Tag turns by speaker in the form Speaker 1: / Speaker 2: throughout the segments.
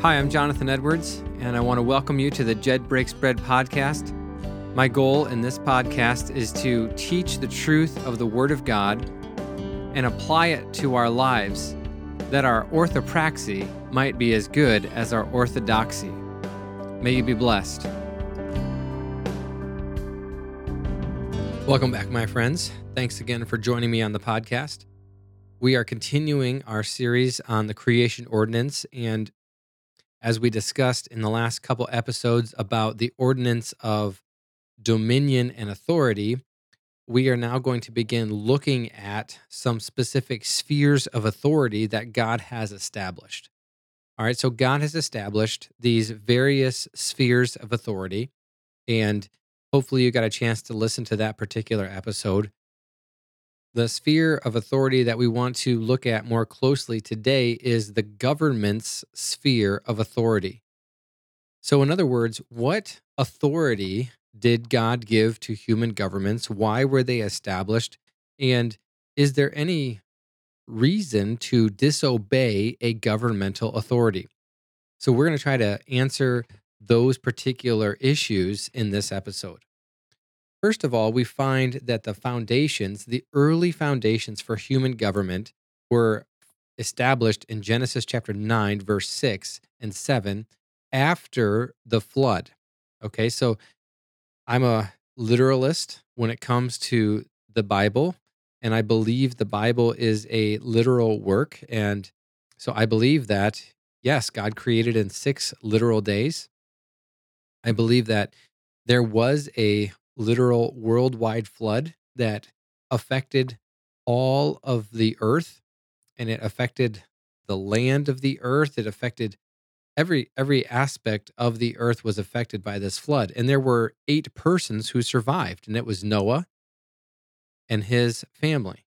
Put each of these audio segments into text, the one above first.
Speaker 1: Hi, I'm Jonathan Edwards, and I want to welcome you to the Jed Breaks Bread podcast. My goal in this podcast is to teach the truth of the Word of God and apply it to our lives that our orthopraxy might be as good as our orthodoxy. May you be blessed. Welcome back, my friends. Thanks again for joining me on the podcast. We are continuing our series on the creation ordinance and as we discussed in the last couple episodes about the ordinance of dominion and authority, we are now going to begin looking at some specific spheres of authority that God has established. All right, so God has established these various spheres of authority, and hopefully you got a chance to listen to that particular episode. The sphere of authority that we want to look at more closely today is the government's sphere of authority. So, in other words, what authority did God give to human governments? Why were they established? And is there any reason to disobey a governmental authority? So, we're going to try to answer those particular issues in this episode. First of all, we find that the foundations, the early foundations for human government, were established in Genesis chapter 9, verse 6 and 7 after the flood. Okay, so I'm a literalist when it comes to the Bible, and I believe the Bible is a literal work. And so I believe that, yes, God created in six literal days. I believe that there was a literal worldwide flood that affected all of the earth and it affected the land of the earth. It affected every every aspect of the earth was affected by this flood and there were eight persons who survived and it was Noah and his family.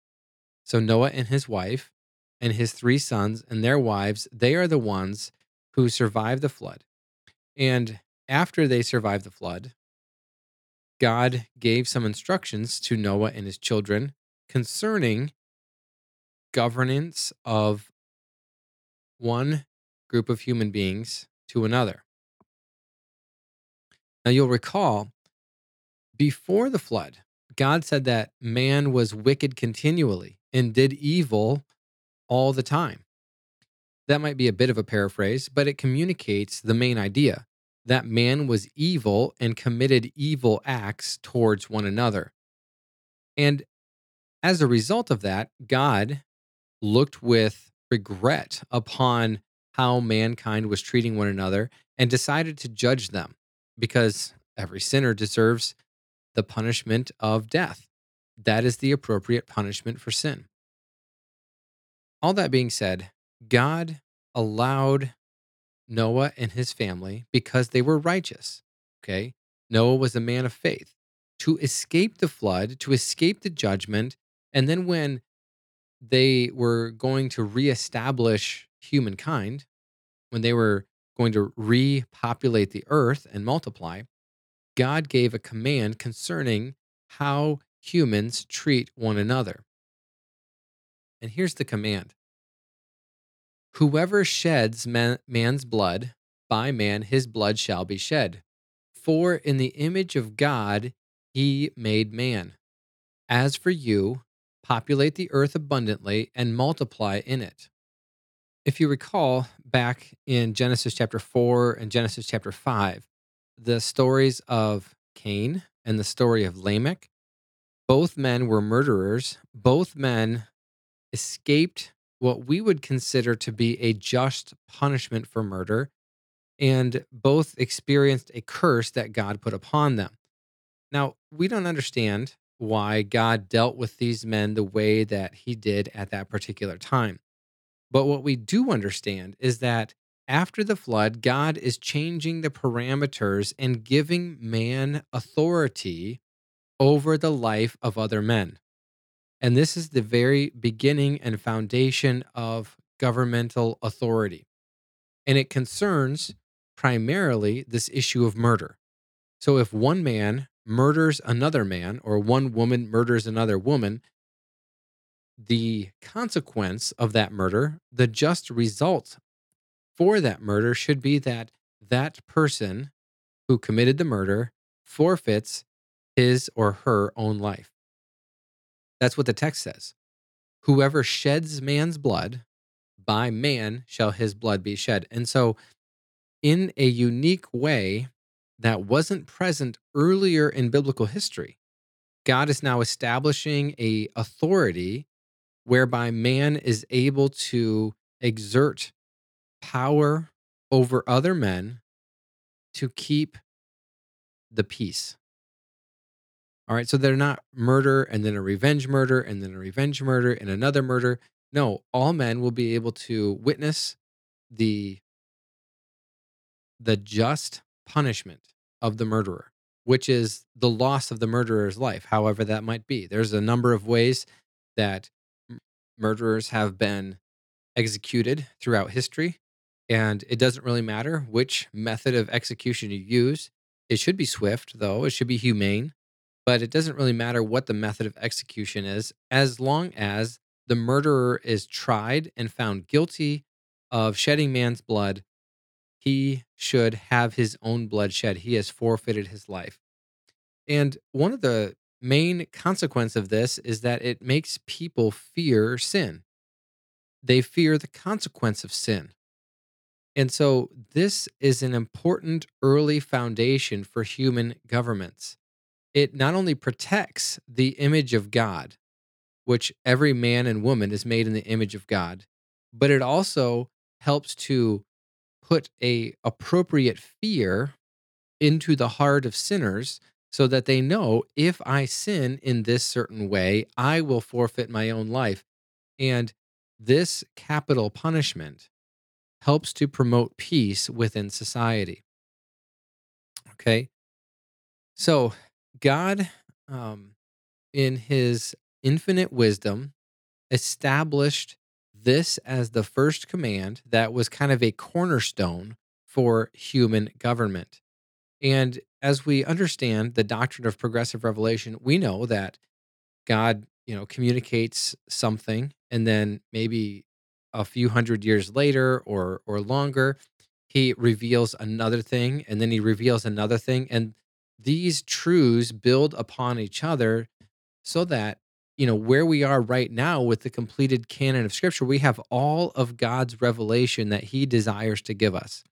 Speaker 1: So Noah and his wife and his three sons and their wives they are the ones who survived the flood. And after they survived the flood God gave some instructions to Noah and his children concerning governance of one group of human beings to another. Now, you'll recall before the flood, God said that man was wicked continually and did evil all the time. That might be a bit of a paraphrase, but it communicates the main idea that man was evil and committed evil acts towards one another. And as a result of that, God looked with regret upon how mankind was treating one another and decided to judge them because every sinner deserves the punishment of death. That is the appropriate punishment for sin. All that being said, God allowed Noah and his family because they were righteous. Okay. Noah was a man of faith to escape the flood, to escape the judgment. And then when they were going to reestablish humankind, when they were going to repopulate the earth and multiply, God gave a command concerning how humans treat one another. And here's the command Whoever sheds man, man's blood, by man his blood shall be shed. For in the image of God he made man. As for you, populate the earth abundantly and multiply in it. If you recall back in Genesis chapter 4 and Genesis chapter 5, the stories of Cain and the story of Lamech, both men were murderers. Both men escaped what we would consider to be a just punishment for murder, and both experienced a curse that God put upon them. Now, we don't understand why God dealt with these men the way that he did at that particular time. But what we do understand is that after the flood, God is changing the parameters and giving man authority over the life of other men. And this is the very beginning and foundation of governmental authority. And it concerns primarily this issue of murder. So if one man murders another man or one woman murders another woman, the consequence of that murder, the just result for that murder should be that that person who committed the murder forfeits his or her own life. That's what the text says. Whoever sheds man's blood, by man shall his blood be shed. And so, in a unique way that wasn't present earlier in biblical history, God is now establishing a authority whereby man is able to exert power over other men to keep the peace. All right, so they're not murder and then a revenge murder and then a revenge murder and another murder. No, all men will be able to witness the the just punishment of the murderer, which is the loss of the murderer's life, however that might be. There's a number of ways that murderers have been executed throughout history, and it doesn't really matter which method of execution you use. It should be swift, though, it should be humane but it doesn't really matter what the method of execution is as long as the murderer is tried and found guilty of shedding man's blood he should have his own blood shed. He has forfeited his life. And one of the main consequence of this is that it makes people fear sin. They fear the consequence of sin. And so this is an important early foundation for human governments it not only protects the image of God, which every man and woman is made in the image of God, but it also helps to put a appropriate fear into the heart of sinners so that they know if I sin in this certain way, I will forfeit my own life. And this capital punishment helps to promote peace within society. Okay. So God, um, in his infinite wisdom, established this as the first command that was kind of a cornerstone for human government. And as we understand the doctrine of progressive revelation, we know that God, you know, communicates something and then maybe a few hundred years later or or longer, he reveals another thing and then he reveals another thing and these truths build upon each other so that you know where we are right now with the completed canon of scripture we have all of god's revelation that he desires to give us.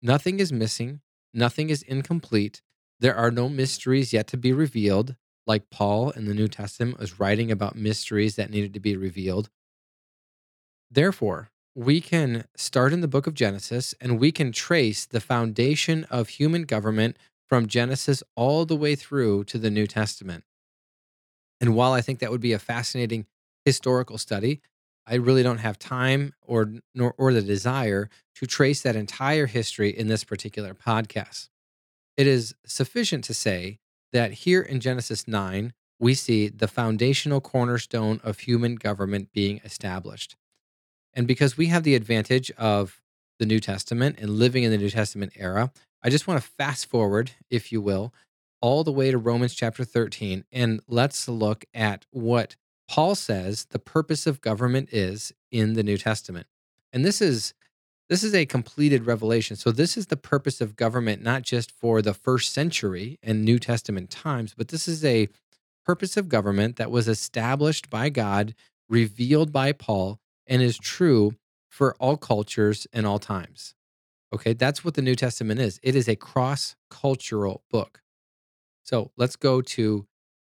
Speaker 1: Nothing is missing. Nothing is incomplete. There are no mysteries yet to be revealed like paul in the new testament was writing about mysteries that needed to be revealed. Therefore we can start in the book of genesis and we can trace the foundation of human government from Genesis all the way through to the New Testament. And while I think that would be a fascinating historical study, I really don't have time or nor or the desire to trace that entire history in this particular podcast. It is sufficient to say that here in Genesis 9, we see the foundational cornerstone of human government being established. And because we have the advantage of the New Testament and living in the New Testament era, I just want to fast forward, if you will, all the way to Romans chapter 13, and let's look at what Paul says the purpose of government is in the New Testament. And this is this is a completed revelation. So this is the purpose of government not just for the first century and New Testament times, but this is a purpose of government that was established by God, revealed by Paul, and is true for all cultures and all times. Okay, that's what the New Testament is. It is a cross cultural book. So let's go to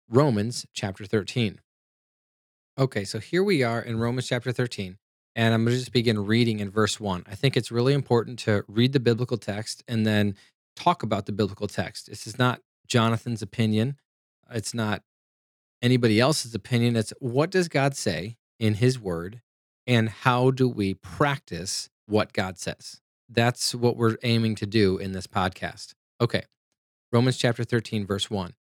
Speaker 1: Romans chapter 13. Okay, so here we are in Romans chapter 13, and I'm going to just begin reading in verse 1. I think it's really important to read the biblical text and then talk about the biblical text. This is not Jonathan's opinion, it's not anybody else's opinion. It's what does God say in his word, and how do we practice what God says? That's what we're aiming to do in this podcast. Okay. Romans chapter 13, verse 1.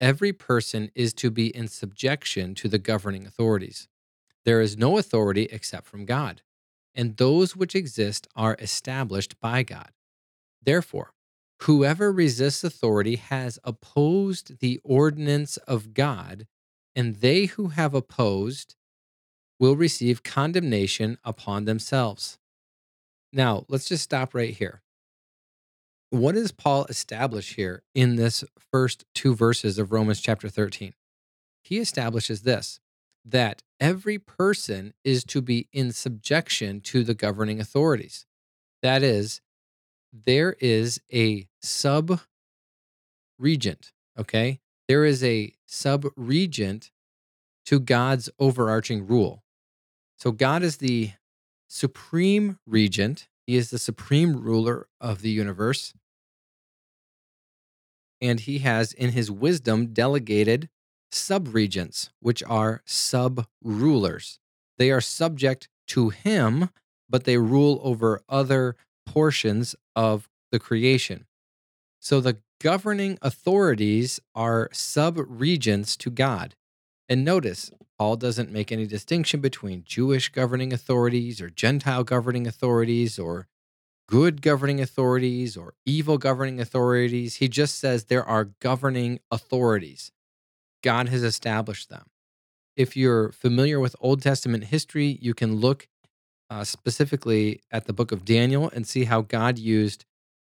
Speaker 1: Every person is to be in subjection to the governing authorities. There is no authority except from God, and those which exist are established by God. Therefore, whoever resists authority has opposed the ordinance of God, and they who have opposed will receive condemnation upon themselves. Now, let's just stop right here. What does Paul establish here in this first two verses of Romans chapter 13? He establishes this that every person is to be in subjection to the governing authorities. That is, there is a sub regent, okay? There is a sub regent to God's overarching rule. So God is the supreme regent, He is the supreme ruler of the universe. And He has, in His wisdom, delegated subregents, which are sub rulers. They are subject to Him, but they rule over other portions of the creation. So the governing authorities are sub regents to God. And notice, Paul doesn't make any distinction between Jewish governing authorities or Gentile governing authorities or good governing authorities or evil governing authorities. He just says there are governing authorities. God has established them. If you're familiar with Old Testament history, you can look uh, specifically at the book of Daniel and see how God used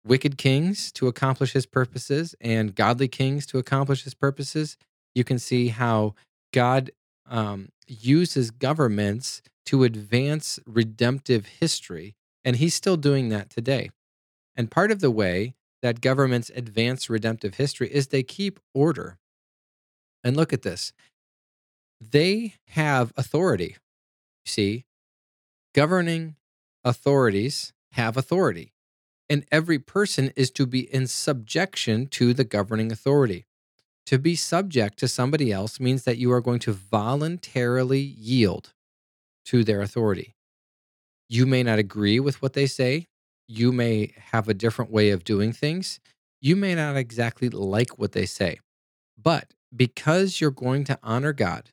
Speaker 1: wicked kings to accomplish his purposes and godly kings to accomplish his purposes. You can see how God um, uses governments to advance redemptive history, and he's still doing that today. And part of the way that governments advance redemptive history is they keep order. And look at this they have authority. You see, governing authorities have authority, and every person is to be in subjection to the governing authority. To be subject to somebody else means that you are going to voluntarily yield to their authority. You may not agree with what they say. You may have a different way of doing things. You may not exactly like what they say. But because you're going to honor God,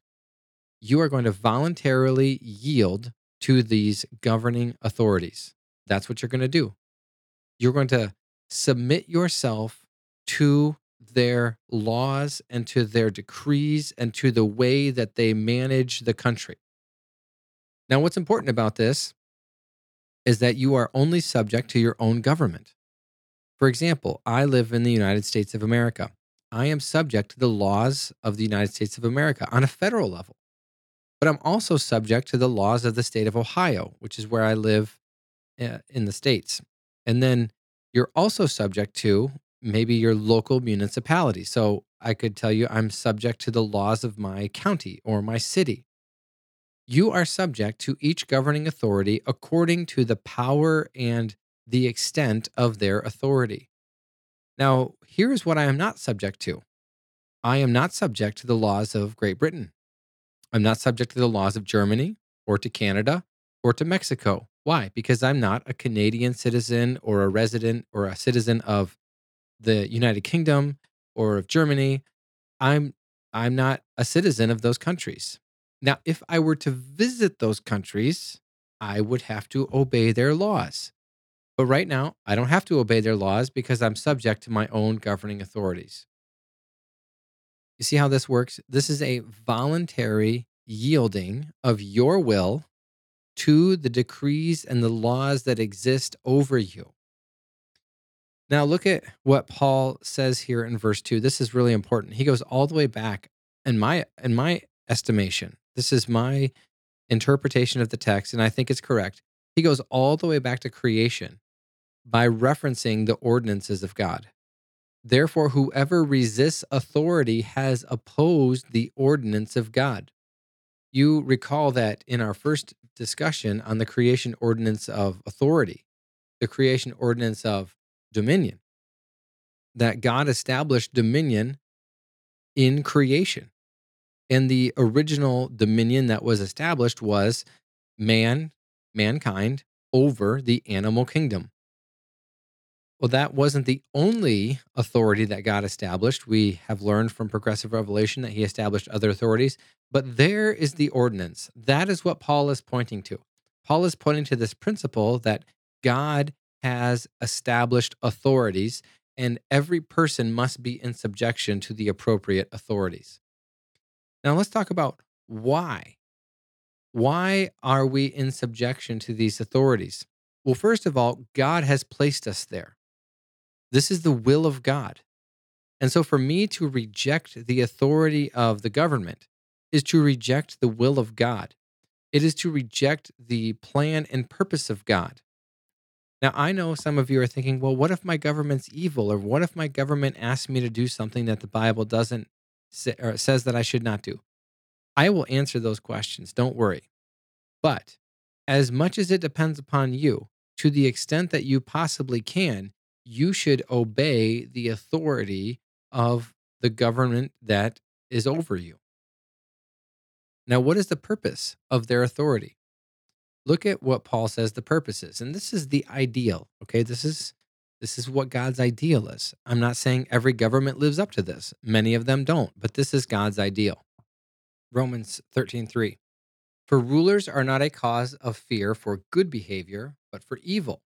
Speaker 1: you are going to voluntarily yield to these governing authorities. That's what you're going to do. You're going to submit yourself to their laws and to their decrees and to the way that they manage the country. Now, what's important about this is that you are only subject to your own government. For example, I live in the United States of America. I am subject to the laws of the United States of America on a federal level. But I'm also subject to the laws of the state of Ohio, which is where I live uh, in the States. And then you're also subject to maybe your local municipality. So I could tell you I'm subject to the laws of my county or my city. You are subject to each governing authority according to the power and the extent of their authority. Now, here's what I am not subject to I am not subject to the laws of Great Britain. I'm not subject to the laws of Germany or to Canada or to Mexico. Why? Because I'm not a Canadian citizen or a resident or a citizen of the United Kingdom or of Germany. I'm I'm not a citizen of those countries. Now, if I were to visit those countries, I would have to obey their laws. But right now, I don't have to obey their laws because I'm subject to my own governing authorities. You see how this works? This is a voluntary yielding of your will to the decrees and the laws that exist over you. Now, look at what Paul says here in verse 2. This is really important. He goes all the way back in my in my estimation. This is my interpretation of the text and I think it's correct. He goes all the way back to creation by referencing the ordinances of God. Therefore, whoever resists authority has opposed the ordinance of God. You recall that in our first discussion on the creation ordinance of authority, the creation ordinance of dominion, that God established dominion in creation. And the original dominion that was established was man, mankind, over the animal kingdom. Well, that wasn't the only authority that God established. We have learned from progressive revelation that he established other authorities, but there is the ordinance. That is what Paul is pointing to. Paul is pointing to this principle that God has established authorities, and every person must be in subjection to the appropriate authorities. Now, let's talk about why. Why are we in subjection to these authorities? Well, first of all, God has placed us there. This is the will of God. And so for me to reject the authority of the government is to reject the will of God. It is to reject the plan and purpose of God. Now, I know some of you are thinking, well, what if my government's evil? Or what if my government asks me to do something that the Bible doesn't say, or says that I should not do? I will answer those questions. Don't worry. But as much as it depends upon you, to the extent that you possibly can, you should obey the authority of the government that is over you. Now, what is the purpose of their authority? Look at what Paul says the purpose is. And this is the ideal. Okay. This is this is what God's ideal is. I'm not saying every government lives up to this. Many of them don't, but this is God's ideal. Romans 13, 3. For rulers are not a cause of fear for good behavior, but for evil.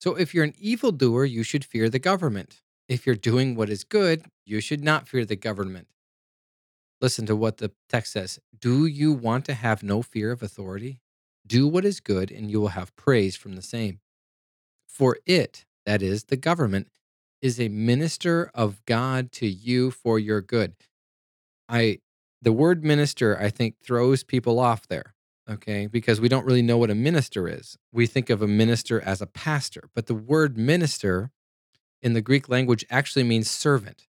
Speaker 1: So if you're an evildoer, you should fear the government. If you're doing what is good, you should not fear the government. Listen to what the text says Do you want to have no fear of authority? Do what is good, and you will have praise from the same. For it, that is, the government, is a minister of God to you for your good. I the word minister, I think, throws people off there, okay? Because we don't really know what a minister is. We think of a minister as a pastor, but the word minister in the Greek language actually means servant.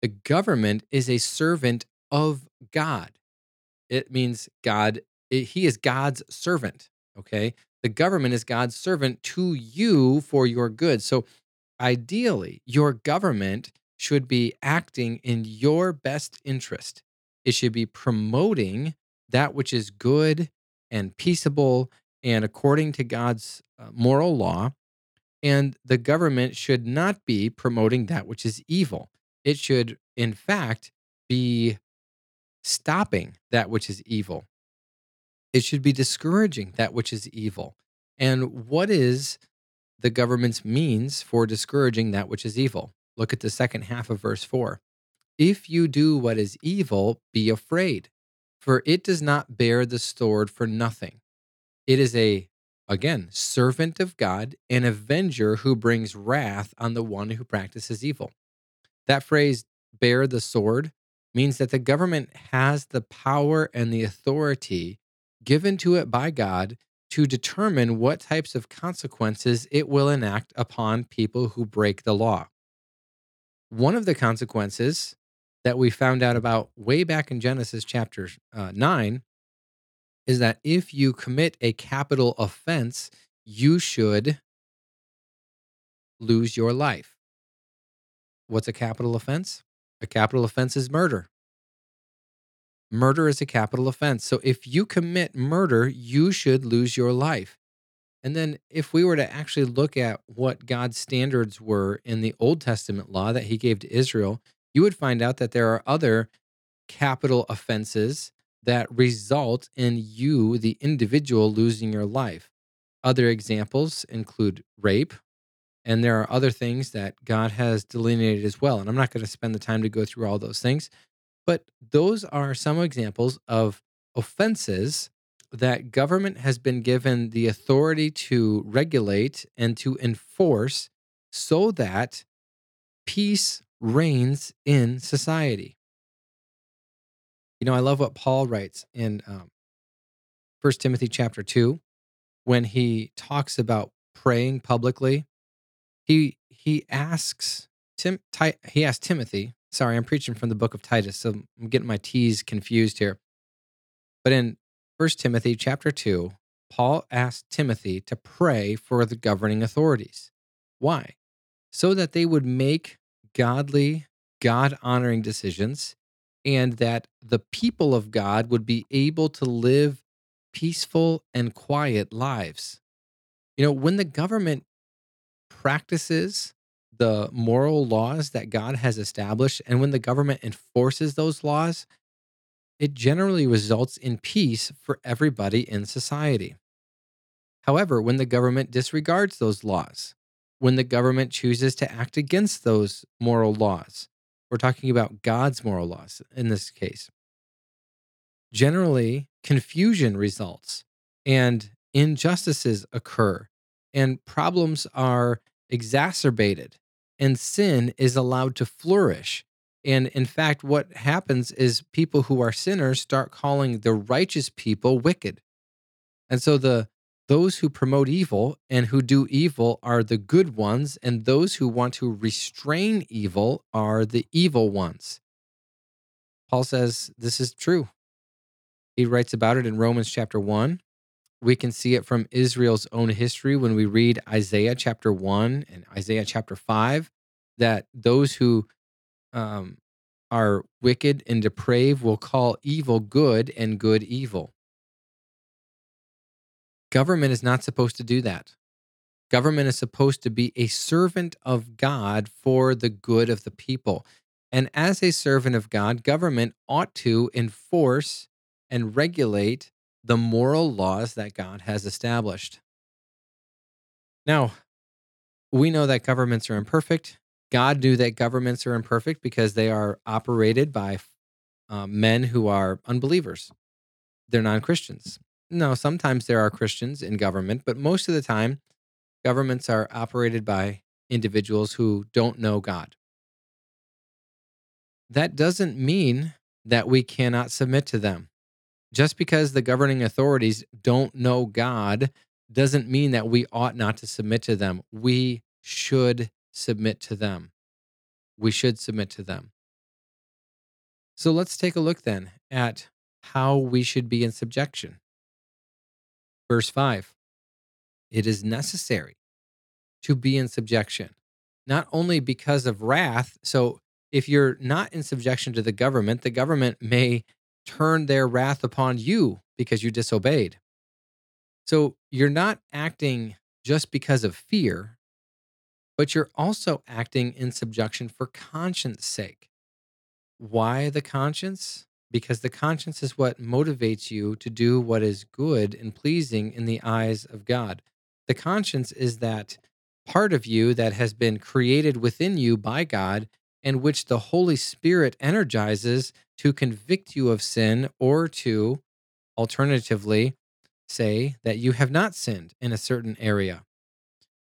Speaker 1: The government is a servant of God. It means God, it, he is God's servant, okay? The government is God's servant to you for your good. So ideally, your government should be acting in your best interest. It should be promoting that which is good and peaceable and according to God's uh, moral law. And the government should not be promoting that which is evil. It should, in fact, be stopping that which is evil. It should be discouraging that which is evil. And what is the government's means for discouraging that which is evil? Look at the second half of verse 4. If you do what is evil, be afraid, for it does not bear the sword for nothing. It is a, again, servant of God, an avenger who brings wrath on the one who practices evil. That phrase, bear the sword, means that the government has the power and the authority given to it by God to determine what types of consequences it will enact upon people who break the law. One of the consequences that we found out about way back in Genesis chapter uh, 9 is that if you commit a capital offense, you should lose your life. What's a capital offense? A capital offense is murder. Murder is a capital offense. So if you commit murder, you should lose your life. And then, if we were to actually look at what God's standards were in the Old Testament law that he gave to Israel, you would find out that there are other capital offenses that result in you, the individual, losing your life. Other examples include rape, and there are other things that God has delineated as well. And I'm not going to spend the time to go through all those things, but those are some examples of offenses that government has been given the authority to regulate and to enforce so that peace reigns in society. You know, I love what Paul writes in um, 1 Timothy chapter 2 when he talks about praying publicly. He he asks Tim he asks Timothy, sorry, I'm preaching from the book of Titus, so I'm getting my T's confused here. But in 1 Timothy chapter 2, Paul asked Timothy to pray for the governing authorities. Why? So that they would make godly, God honoring decisions, and that the people of God would be able to live peaceful and quiet lives. You know, when the government practices the moral laws that God has established, and when the government enforces those laws, it generally results in peace for everybody in society. However, when the government disregards those laws, when the government chooses to act against those moral laws. We're talking about God's moral laws in this case. Generally, confusion results and injustices occur, and problems are exacerbated and sin is allowed to flourish. And in fact, what happens is people who are sinners start calling the righteous people wicked. And so the those who promote evil and who do evil are the good ones, and those who want to restrain evil are the evil ones. Paul says this is true. He writes about it in Romans chapter 1. We can see it from Israel's own history when we read Isaiah chapter 1 and Isaiah chapter 5 that those who um, are wicked and depraved will call evil good and good evil. Government is not supposed to do that. Government is supposed to be a servant of God for the good of the people. And as a servant of God, government ought to enforce and regulate the moral laws that God has established. Now, we know that governments are imperfect. God knew that governments are imperfect because they are operated by uh, men who are unbelievers. They're non Christians. No, sometimes there are Christians in government, but most of the time, governments are operated by individuals who don't know God. That doesn't mean that we cannot submit to them. Just because the governing authorities don't know God doesn't mean that we ought not to submit to them. We should submit to them. We should submit to them. So let's take a look then at how we should be in subjection. Verse 5 It is necessary to be in subjection, not only because of wrath. So if you're not in subjection to the government, the government may turn their wrath upon you because you disobeyed. So you're not acting just because of fear, but you're also acting in subjection for conscience sake. Why the conscience? because the conscience is what motivates you to do what is good and pleasing in the eyes of God. The conscience is that part of you that has been created within you by God and which the Holy Spirit energizes to convict you of sin or to alternatively say that you have not sinned in a certain area.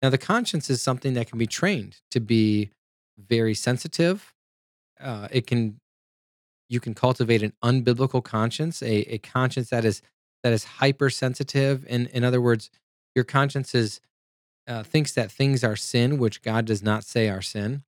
Speaker 1: Now, the conscience is something that can be trained to be very sensitive. Uh, it can you can cultivate an unbiblical conscience, a, a conscience that is that is hypersensitive. And in other words, your conscience is uh, thinks that things are sin, which God does not say are sin,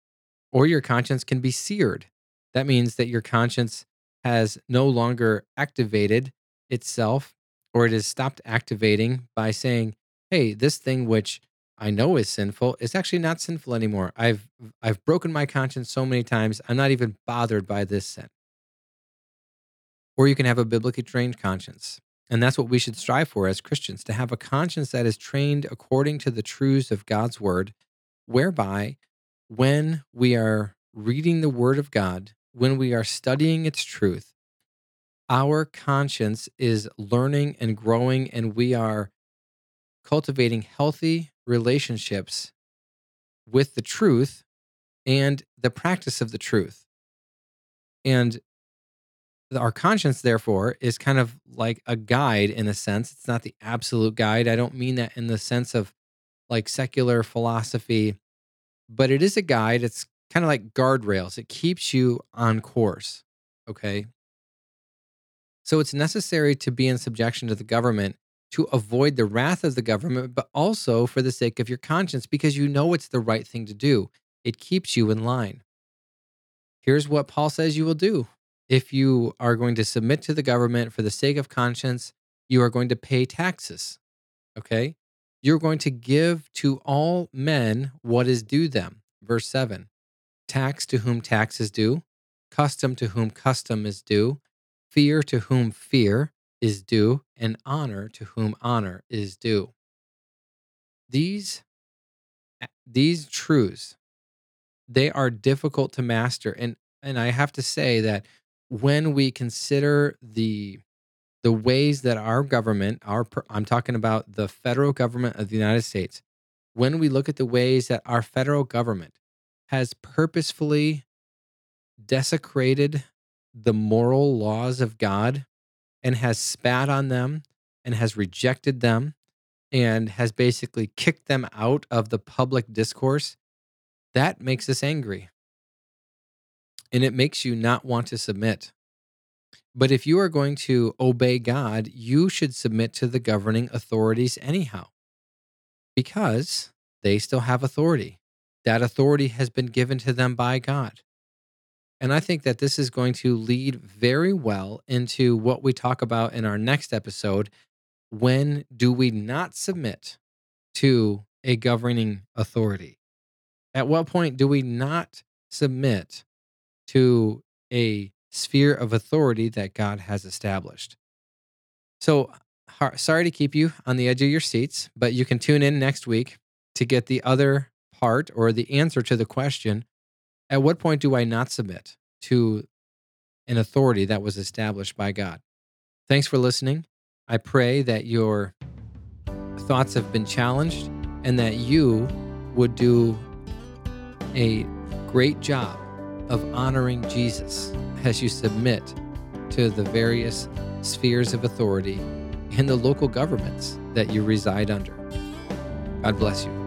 Speaker 1: or your conscience can be seared. That means that your conscience has no longer activated itself, or it has stopped activating by saying, "Hey, this thing which I know is sinful is actually not sinful anymore. I've I've broken my conscience so many times. I'm not even bothered by this sin." Or you can have a biblically trained conscience. And that's what we should strive for as Christians to have a conscience that is trained according to the truths of God's word, whereby when we are reading the word of God, when we are studying its truth, our conscience is learning and growing, and we are cultivating healthy relationships with the truth and the practice of the truth. And our conscience therefore is kind of like a guide in a sense it's not the absolute guide i don't mean that in the sense of like secular philosophy but it is a guide it's kind of like guardrails it keeps you on course okay so it's necessary to be in subjection to the government to avoid the wrath of the government but also for the sake of your conscience because you know it's the right thing to do it keeps you in line here's what paul says you will do if you are going to submit to the government for the sake of conscience, you are going to pay taxes. Okay? You're going to give to all men what is due them. Verse 7 Tax to whom tax is due, custom to whom custom is due, fear to whom fear is due, and honor to whom honor is due. These, these truths, they are difficult to master. And, and I have to say that when we consider the the ways that our government, our I'm talking about the federal government of the United States, when we look at the ways that our federal government has purposefully desecrated the moral laws of God and has spat on them and has rejected them and has basically kicked them out of the public discourse, that makes us angry. And it makes you not want to submit. But if you are going to obey God, you should submit to the governing authorities anyhow, because they still have authority. That authority has been given to them by God. And I think that this is going to lead very well into what we talk about in our next episode. When do we not submit to a governing authority? At what point do we not submit to a sphere of authority that God has established? So, sorry to keep you on the edge of your seats, but you can tune in next week to get the other part or the answer to the question at what point do I not submit to an authority that was established by God? Thanks for listening. I pray that your thoughts have been challenged and that you would do a great job of honoring Jesus as you submit to the various spheres of authority in the local governments that you reside under. God bless you.